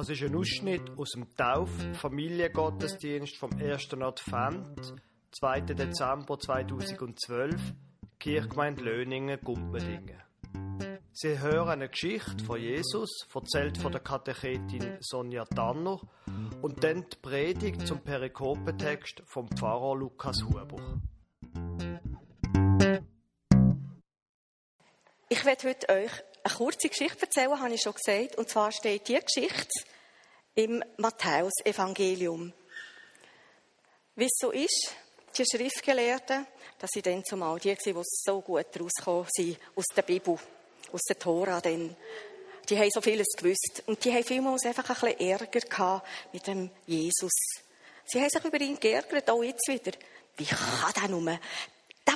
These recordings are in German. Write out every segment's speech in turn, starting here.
Das ist ein Ausschnitt aus dem Tauf-Familiengottesdienst vom 1. Advent, 2. Dezember 2012, Kirchgemeinde Löningen, Gumpmedingen. Sie hören eine Geschichte von Jesus, erzählt von der Katechetin Sonja Tanner, und dann die Predigt zum Perikopentext vom Pfarrer Lukas Huber. Ich werde heute euch eine kurze Geschichte erzählen, habe ich schon gesagt. Und zwar steht die Geschichte im Matthäus-Evangelium. Wie es so ist, die Schriftgelehrten, dass sie dann zumal die die so gut rausgekommen sind aus der Bibel, aus der Tora. Dann. Die haben so vieles gewusst. Und die haben vielmals einfach ein bisschen Ärger gehabt mit dem Jesus. Sie haben sich über ihn geärgert, auch jetzt wieder. Wie kann der nur?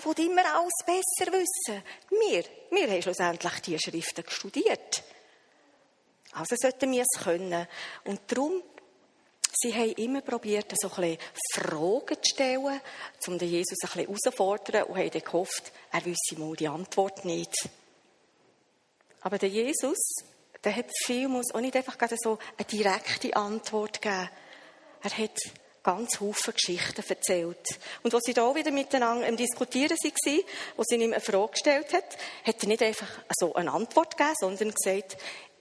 Der will immer alles besser wissen. Wir, wir haben schlussendlich die Schriften studiert. Also sollten wir es können. Und darum, sie haben immer probiert, so ein bisschen Fragen zu stellen, um den Jesus ein bisschen herauszufordern und haben dann gehofft, er wisse mal die Antwort nicht. Aber der Jesus, der hat vielmals auch nicht einfach so eine direkte Antwort gegeben. Er hat ganz Haufen Geschichten erzählt. Und als sie da wieder miteinander im Diskutieren waren, wo sie ihm eine Frage gestellt hat, hat er nicht einfach so eine Antwort gegeben, sondern gesagt,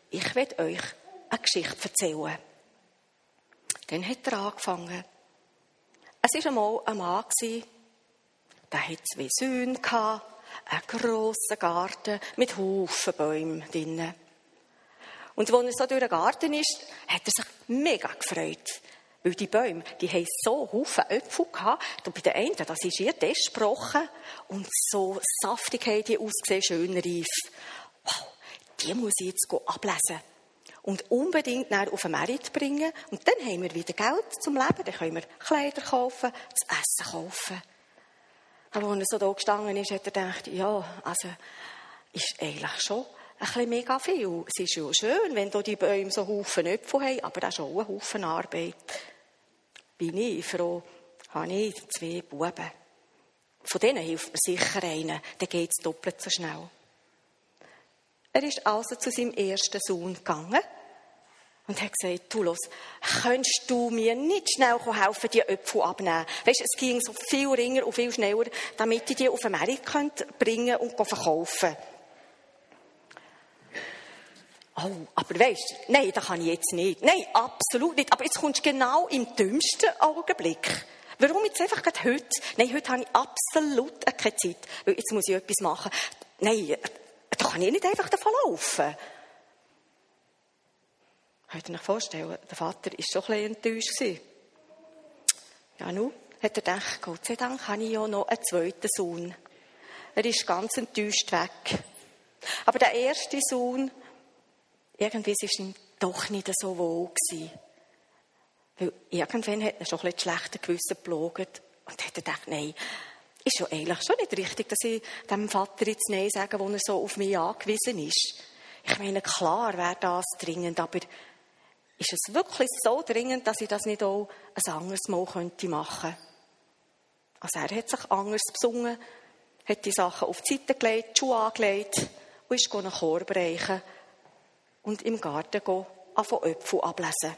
ich werde euch eine Geschichte erzählen. Dann hat er angefangen. Es war einmal ein Mann, der hatte zwei Söhne, einen grossen Garten mit Haufen Bäumen drinnen. Und als er so durch den Garten ist, hat er sich mega gefreut. Weil die Bäume, die haben so Haufen Äpfel gehabt. Und bei den einen, das ist ihr gesprochen. Und so saftig haben die ausgesehen, schön reif. Wow, die muss ich jetzt ablesen. Und unbedingt auf den Merit bringen. Und dann haben wir wieder Geld zum Leben. Dann können wir Kleider kaufen, das Essen kaufen. Aber als er so da gestanden ist, hat er gedacht, ja, also, ist eigentlich schon ein bisschen mega viel. Es ist ja schön, wenn da die Bäume so Haufen Äpfel haben, aber das ist auch ein Haufen Arbeit bin ich froh, habe ich zwei Buben. Von denen hilft mir sicher einer, dann geht es doppelt so schnell. Er ist also zu seinem ersten Sohn gegangen und hat gesagt, du los, könntest du mir nicht schnell helfen, die Äpfel abnehmen? Weißt, es ging so viel ringer und viel schneller, damit ich die auf den Markt bringen und verkaufen könnte. Oh, aber weißt du, nein, das kann ich jetzt nicht. Nein, absolut nicht. Aber jetzt kommst du genau im dümmsten Augenblick. Warum jetzt einfach gerade heute? Nein, heute habe ich absolut keine Zeit. Weil jetzt muss ich etwas machen. Nein, da kann ich nicht einfach davon laufen. Könnt ihr euch vorstellen, der Vater war schon ein enttäuscht. Ja, nun hat er gedacht, Gott sei Dank habe ich ja noch einen zweiten Sohn. Er ist ganz enttäuscht weg. Aber der erste Sohn, irgendwie war es ihm doch nicht so wohl. Gewesen. Weil irgendwann hat er schon ein bisschen schlechte Gewissen gelogen und hat gedacht, nein, ist ja eigentlich schon nicht richtig, dass ich dem Vater jetzt Nein sage, wo er so auf mich angewiesen ist. Ich meine, klar wäre das dringend, aber ist es wirklich so dringend, dass ich das nicht auch ein anderes Mal könnte machen Also er hat sich anders besungen, hat die Sachen auf die Seite gelegt, die Schuhe angelegt und ist einen Chor bereichen und im Garten gehen, von Äpfel ablesen.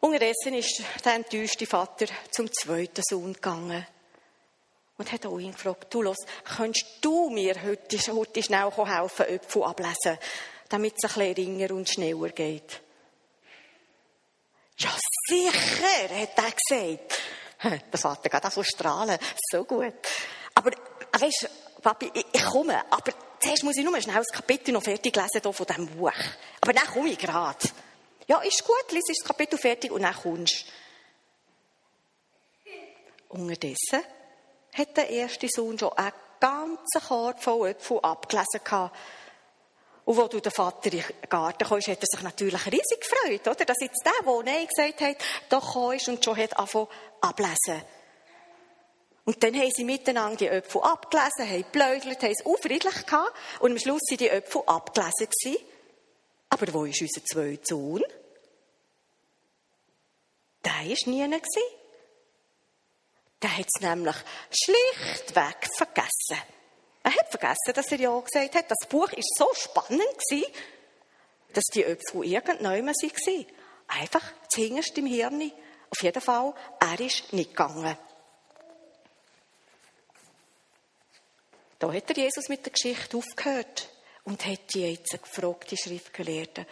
Unterdessen ist der enttäuschte Vater zum zweiten Sohn gegangen und hat auch ihn gefragt, du los, könntest du mir heute, heute schnell helfen, Äpfel ablesen, damit es ein bisschen ringer und schneller geht? Ja, sicher, hat er gesagt. Der Vater geht auch so strahlen, so gut. Aber, weißt du, Papi, ich, ich komme, aber zuerst muss ich nur schnell das Kapitel noch fertig lesen hier von diesem Buch. Aber dann komme ich gerade. Ja, ist gut, lies das Kapitel fertig und dann kommst Unterdessen hat der erste Sohn schon einen ganzen Korb voll Äpfel abgelesen. Und wo du den Vater in den Garten kommst, hat er sich natürlich riesig gefreut, oder? Dass jetzt der, der Nein gesagt hat, doch kommst und schon hat angefangen ablesen. Und dann haben sie miteinander die Äpfel abgelesen, haben gebläudert, haben es auch friedlich gehabt. Und am Schluss waren die Äpfel abgelesen. Gewesen. Aber wo ist unser zweiter Sohn? Der war nie. Gewesen. Der hat es nämlich schlichtweg vergessen. Er hat vergessen, dass er ja gesagt hat, das Buch ist so spannend gewesen. dass die Äpfel irgendjemand waren. Einfach zuhinterst im Hirn. Auf jeden Fall, er ist nicht gegangen. Da hat der Jesus mit der Geschichte aufgehört und hat die jetzt gefragt, die Schriftgelehrten,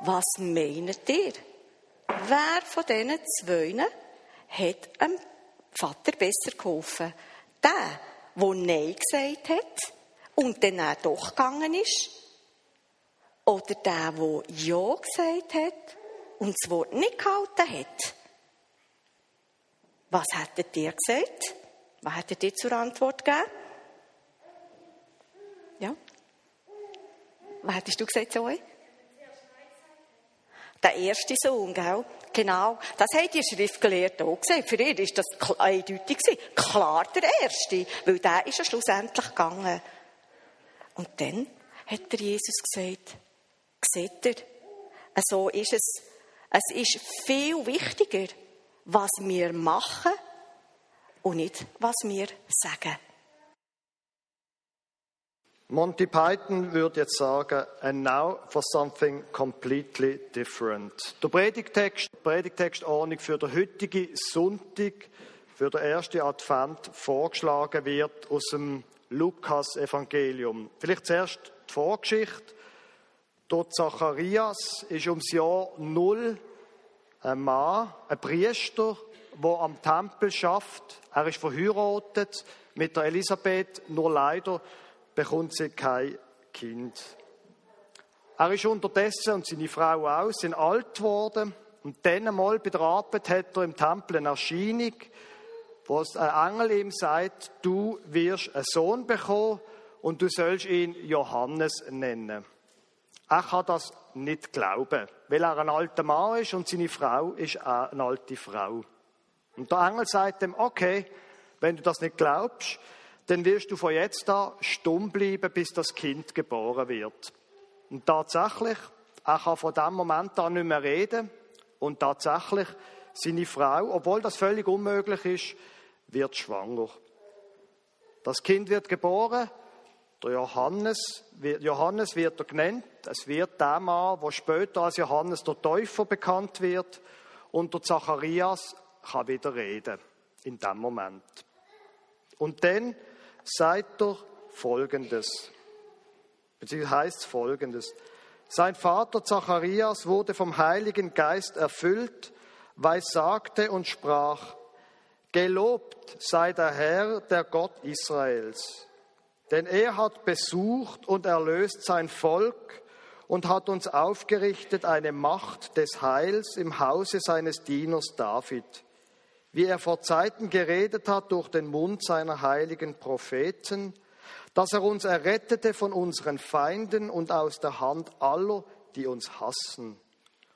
was meint ihr? Wer von diesen zwei hat dem Vater besser geholfen? Der, der Nein gesagt hat und dann auch doch gegangen ist? Oder der, der Ja gesagt hat und das Wort nicht gehalten hat? Was hättet ihr gesagt? Was hättet ihr zur Antwort gegeben? Ja? Was hättest du gesagt, Zoe? Der erste Sohn, gell? Genau. Das haben die Schriftgelehrten auch gesehen. Für ihn war das eindeutig. Klar der erste, weil der ist ja schlussendlich gegangen. Und dann hat der Jesus gesagt, seht ihr, so ist es. Es ist viel wichtiger, was wir machen und nicht, was wir sagen. Monty Python würde jetzt sagen, and now for something completely different. Der Predigtext, Predigtextordnung für den heutigen Sonntag, für den ersten Advent vorgeschlagen wird aus dem Lukas-Evangelium. Vielleicht zuerst die Vorgeschichte. Dort Zacharias ist ums Jahr Null ein Mann, ein Priester, der am Tempel schafft. Er ist verheiratet mit der Elisabeth, nur leider bekommt sie kein Kind. Er ist unterdessen und seine Frau auch sind alt geworden. Und dann einmal bei der Arbeit hat er im Tempel eine Erscheinung, wo ein Engel ihm sagt, du wirst einen Sohn bekommen und du sollst ihn Johannes nennen. Er kann das nicht glauben, weil er ein alter Mann ist und seine Frau ist auch eine alte Frau. Und der Engel sagt ihm, okay, wenn du das nicht glaubst, dann wirst du von jetzt an stumm bleiben, bis das Kind geboren wird. Und tatsächlich, er kann von dem Moment an nicht mehr reden. Und tatsächlich, seine Frau, obwohl das völlig unmöglich ist, wird schwanger. Das Kind wird geboren. Der Johannes, Johannes wird er genannt. Es wird der Mann, der später als Johannes der Täufer bekannt wird. Und der Zacharias kann wieder reden. In dem Moment. Und dann sagt er Folgendes. Beziehungsweise heißt Folgendes. Sein Vater Zacharias wurde vom Heiligen Geist erfüllt, weil es sagte und sprach, Gelobt sei der Herr, der Gott Israels. Denn er hat besucht und erlöst sein Volk und hat uns aufgerichtet eine Macht des Heils im Hause seines Dieners David wie er vor Zeiten geredet hat durch den Mund seiner heiligen Propheten, dass er uns errettete von unseren Feinden und aus der Hand aller, die uns hassen.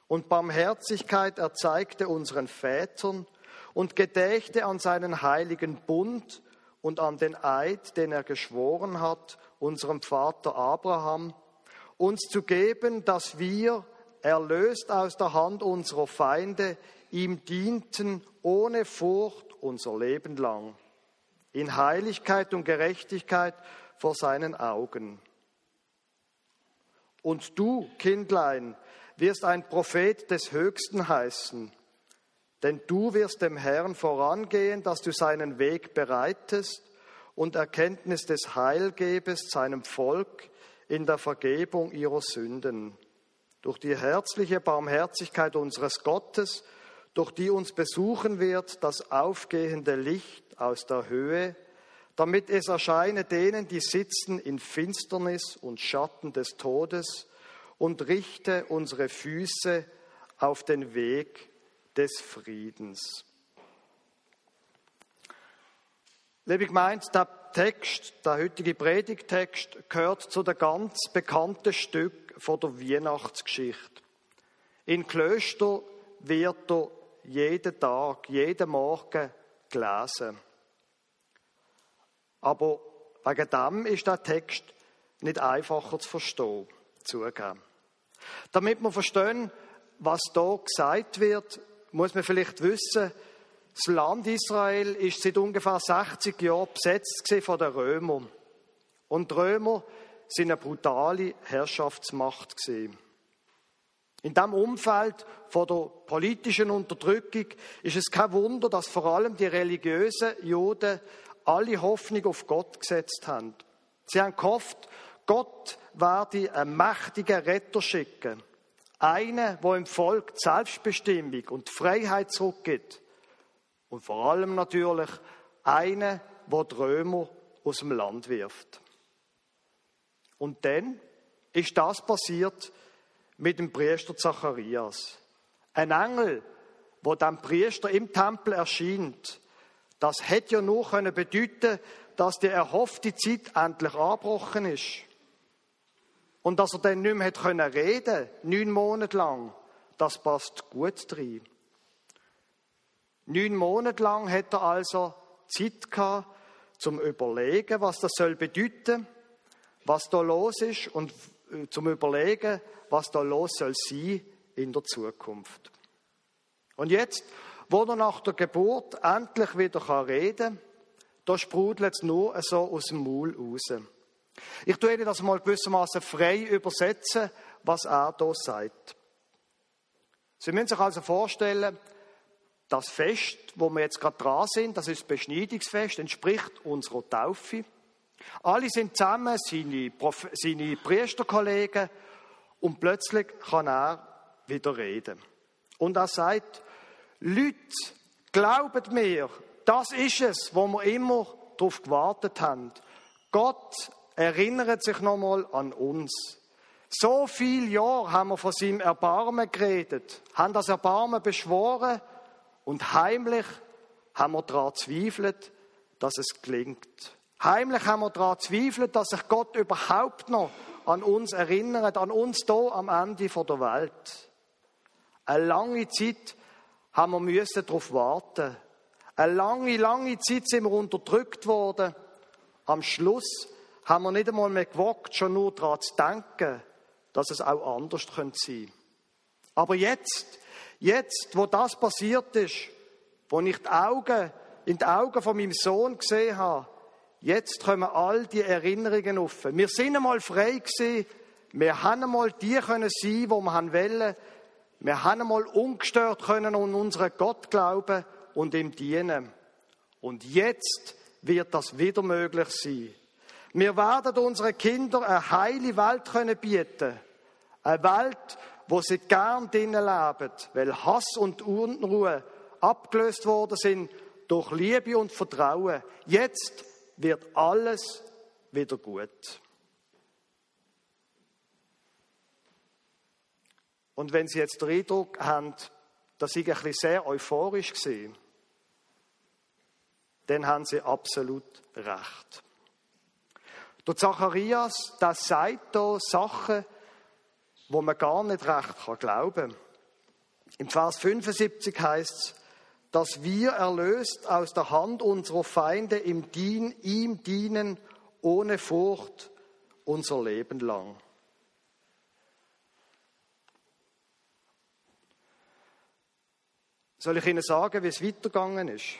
Und Barmherzigkeit erzeigte unseren Vätern und gedächte an seinen heiligen Bund und an den Eid, den er geschworen hat, unserem Vater Abraham, uns zu geben, dass wir, erlöst aus der Hand unserer Feinde, ihm dienten ohne Furcht unser Leben lang, in Heiligkeit und Gerechtigkeit vor seinen Augen. Und du, Kindlein, wirst ein Prophet des Höchsten heißen, denn du wirst dem Herrn vorangehen, dass du seinen Weg bereitest und Erkenntnis des Heil gebest seinem Volk in der Vergebung ihrer Sünden. Durch die herzliche Barmherzigkeit unseres Gottes durch die uns besuchen wird das aufgehende Licht aus der Höhe, damit es erscheine denen, die sitzen in Finsternis und Schatten des Todes, und richte unsere Füße auf den Weg des Friedens. Liebe Gemeinde, der Text, der heutige Predigtext, gehört zu der ganz bekannten Stück von der Weihnachtsgeschichte. In Klöster wird er jeden Tag, jeden Morgen gelesen. Aber wegen dem ist der Text nicht einfacher zu verstehen, zugeben. Damit wir verstehen, was da gesagt wird, muss man vielleicht wissen, das Land Israel ist seit ungefähr 60 Jahren besetzt von den Römern. Und die Römer sind eine brutale Herrschaftsmacht gewesen. In diesem Umfeld von der politischen Unterdrückung ist es kein Wunder, dass vor allem die religiösen Juden alle Hoffnung auf Gott gesetzt haben. Sie haben gehofft, Gott werde einen mächtigen Retter schicken. Einen, wo im Volk die Selbstbestimmung und die Freiheit zurückgibt. Und vor allem natürlich einen, wo die Römer aus dem Land wirft. Und dann ist das passiert mit dem Priester Zacharias. Ein Engel, wo dem Priester im Tempel erscheint, das hätte ja nur können bedeuten, dass die erhoffte Zeit endlich angebrochen ist. Und dass er dann nicht mehr reden konnte, neun Monate lang, das passt gut rein. Neun Monate lang hat er also Zeit gehabt, zum Überlegen, was das soll bedeuten, was da los ist und äh, zum Überlegen, was da los soll sein in der Zukunft. Und jetzt, wo er nach der Geburt endlich wieder reden kann, da sprudelt es nur so aus dem Maul raus. Ich tue Ihnen das mal gewissermaßen frei übersetzen, was er da sagt. Sie müssen sich also vorstellen, das Fest, wo wir jetzt gerade dran sind, das ist das Beschneidungsfest, entspricht unserer Taufe. Alle sind zusammen, seine, Prof seine Priesterkollegen, und plötzlich kann er wieder reden. Und er sagt, Leute, glaubt mir, das ist es, wo wir immer darauf gewartet haben. Gott erinnert sich nochmal an uns. So viele Jahre haben wir von seinem Erbarmen geredet, haben das Erbarmen beschworen und heimlich haben wir daran zweifelt, dass es gelingt. Heimlich haben wir daran zweifelt, dass sich Gott überhaupt noch an uns erinnert, an uns hier am Ende der Welt. Eine lange Zeit haben wir darauf warten. Eine lange, lange Zeit sind wir unterdrückt worden. Am Schluss haben wir nicht einmal mehr gewagt, schon nur daran zu denken, dass es auch anders sein könnte. Aber jetzt, jetzt, wo das passiert ist, wo ich die Augen in die Augen von meinem Sohn gesehen habe, jetzt kommen all die Erinnerungen auf. Wir sind einmal frei gewesen, wir haben einmal die können sein, wo wir wollen. Wir haben einmal ungestört können an unseren Gott glauben und ihm dienen. Und jetzt wird das wieder möglich sein. Wir werden unseren Kindern eine heile Welt können bieten. Eine Welt, wo sie gern drinnen leben, weil Hass und Unruhe abgelöst worden sind durch Liebe und Vertrauen. Jetzt wird alles wieder gut. Und wenn Sie jetzt den Eindruck haben, dass ich ein bisschen sehr euphorisch war, dann haben Sie absolut recht. Der Zacharias, das sagt da Sachen, wo man gar nicht recht kann glauben. Im Vers 75 heißt es, dass wir erlöst aus der Hand unserer Feinde im Dien, ihm dienen ohne Furcht unser Leben lang. Soll ich Ihnen sagen, wie es weitergegangen ist?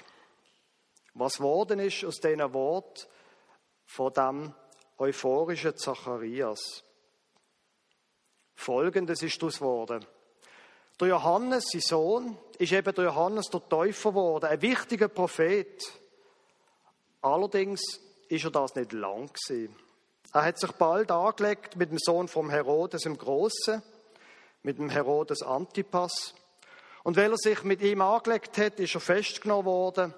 Was worden ist aus diesen Wort von dem euphorischen Zacharias? Folgendes ist daraus geworden. Der Johannes, sein Sohn, ist eben der Johannes der Täufer geworden, ein wichtiger Prophet. Allerdings ist er das nicht lang gewesen. Er hat sich bald angelegt mit dem Sohn vom Herodes im Großen, mit dem Herodes Antipas. Und weil er sich mit ihm angelegt hat, ist er festgenommen worden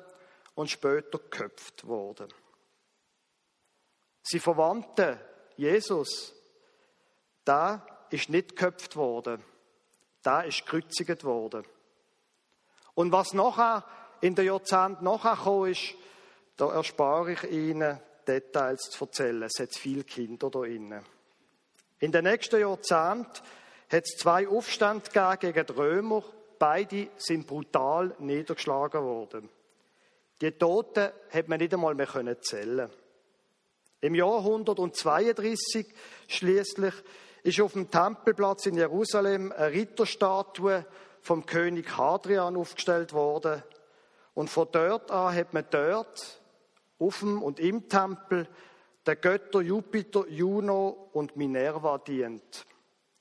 und später geköpft worden. Sie Verwandte, Jesus, da ist nicht geköpft worden, da ist gekreuzigt worden. Und was nachher in den Jahrzehnten nachher gekommen ist, da erspare ich Ihnen Details zu erzählen. Es hat viele Kinder da innen. In den nächsten Jahrzehnten hat es zwei Aufstände gegen die Römer. Beide sind brutal niedergeschlagen worden. Die Toten hat man nicht einmal mehr zählen. Im Jahr 132 schließlich ist auf dem Tempelplatz in Jerusalem eine Ritterstatue vom König Hadrian aufgestellt worden. Und von dort an hat man dort, auf dem und im Tempel, den Götter Jupiter, Juno und Minerva dient.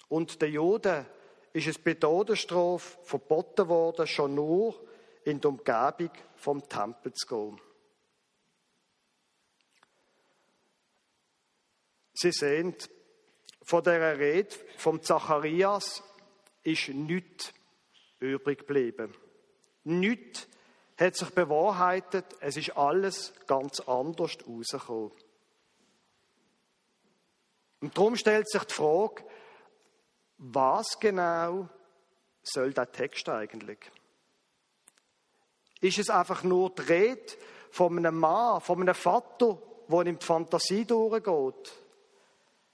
Und den Juden ist es bei Todesstrafe verboten worden, schon nur in die Umgebung vom Tempel zu gehen. Sie sehen, von der Rede vom Zacharias ist nichts übrig geblieben. Nichts hat sich bewahrheitet, es ist alles ganz anders rausgekommen. Und darum stellt sich die Frage, was genau soll der Text eigentlich? Ist es einfach nur die Rede von einem Mann, von einem Vater, der in die Fantasie durchgeht?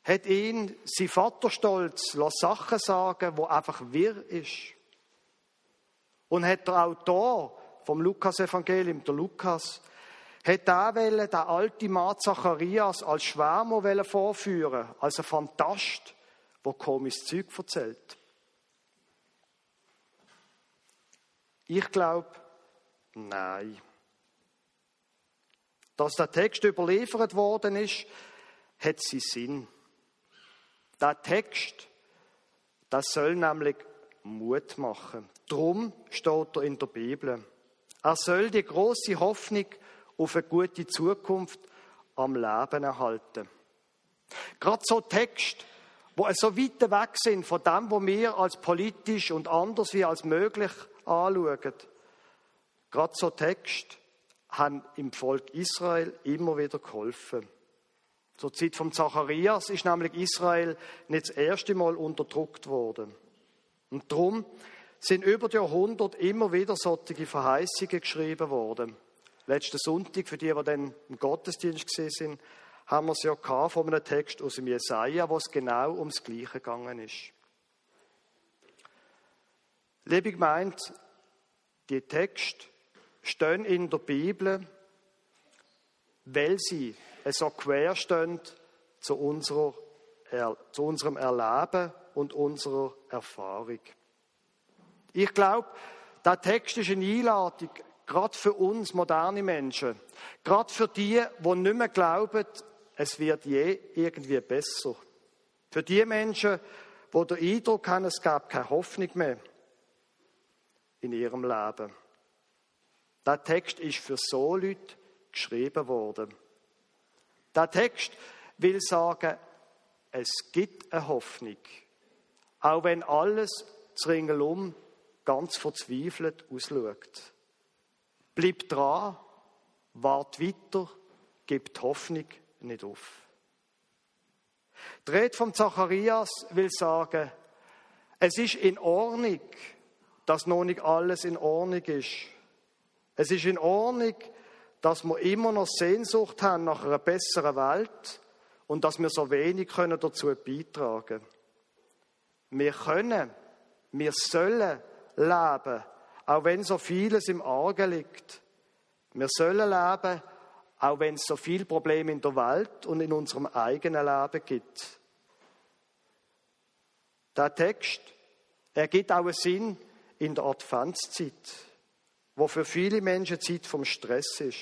Hat ihn sein Vaterstolz Sachen sagen, wo einfach wirr ist? Und hat der Autor vom Lukas-Evangelium, der Lukas, hat wollen, den alten Mann Zacharias als Schwärmer vorführen, als ein Fantast, der komisches Zeug erzählt. Ich glaube, nein. Dass der Text überliefert worden ist, hat sie Sinn. Der Text, das soll nämlich Mut machen. Drum steht er in der Bibel. Er soll die große Hoffnung auf eine gute Zukunft am Leben erhalten. Gerade so Text, wo so weit weg sind von dem, was wir als politisch und anders wie als möglich anschauen. Gerade so Text haben im Volk Israel immer wieder geholfen. Zur Zeit von Zacharias ist nämlich Israel nicht das erste Mal unterdrückt worden. Und darum sind über die Jahrhunderte immer wieder solche Verheißungen geschrieben worden. Letzten Sonntag, für die, die dann im Gottesdienst gesehen sind, haben wir es ja gehabt von einem Text aus dem Jesaja, wo es genau ums Gleiche gegangen ist. Liebe gemeint, die Texte stehen in der Bibel, weil sie so quer stehen zu, unserer, zu unserem Erleben und unserer Erfahrung. Ich glaube, der Text ist eine Einladung, gerade für uns moderne Menschen, gerade für die, die nicht mehr glauben, es wird je irgendwie besser. Für die Menschen, die den Eindruck haben, es gab keine Hoffnung mehr in ihrem Leben. Der Text ist für so Leute geschrieben worden. Der Text will sagen, es gibt eine Hoffnung. Auch wenn alles zu Ringelum ganz verzweifelt ausschaut. Bleib dran, wart weiter, gib Hoffnung nicht auf. Die Rede vom Zacharias will sagen, es ist in Ordnung, dass noch nicht alles in Ordnung ist. Es ist in Ordnung, dass wir immer noch Sehnsucht haben nach einer besseren Welt und dass wir so wenig können dazu beitragen können. Wir können, wir sollen leben, auch wenn so vieles im Argen liegt. Wir sollen leben, auch wenn es so viele Probleme in der Welt und in unserem eigenen Leben gibt. Der Text ergibt auch einen Sinn in der Adventszeit, wo für viele Menschen Zeit vom Stress ist.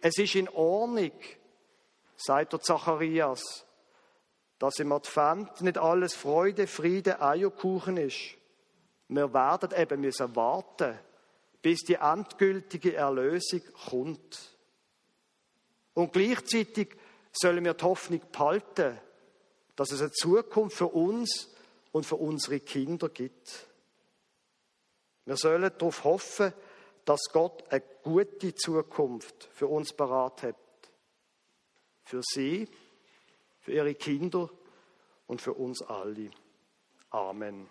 Es ist in Ordnung, sagt der Zacharias, dass im Advent nicht alles Freude, Friede, Eierkuchen ist. Wir werden eben müssen warten, bis die endgültige Erlösung kommt. Und gleichzeitig sollen wir die Hoffnung behalten, dass es eine Zukunft für uns und für unsere Kinder gibt. Wir sollen darauf hoffen, dass Gott eine gute Zukunft für uns parat hat. Für sie, für ihre Kinder und für uns alle. Amen.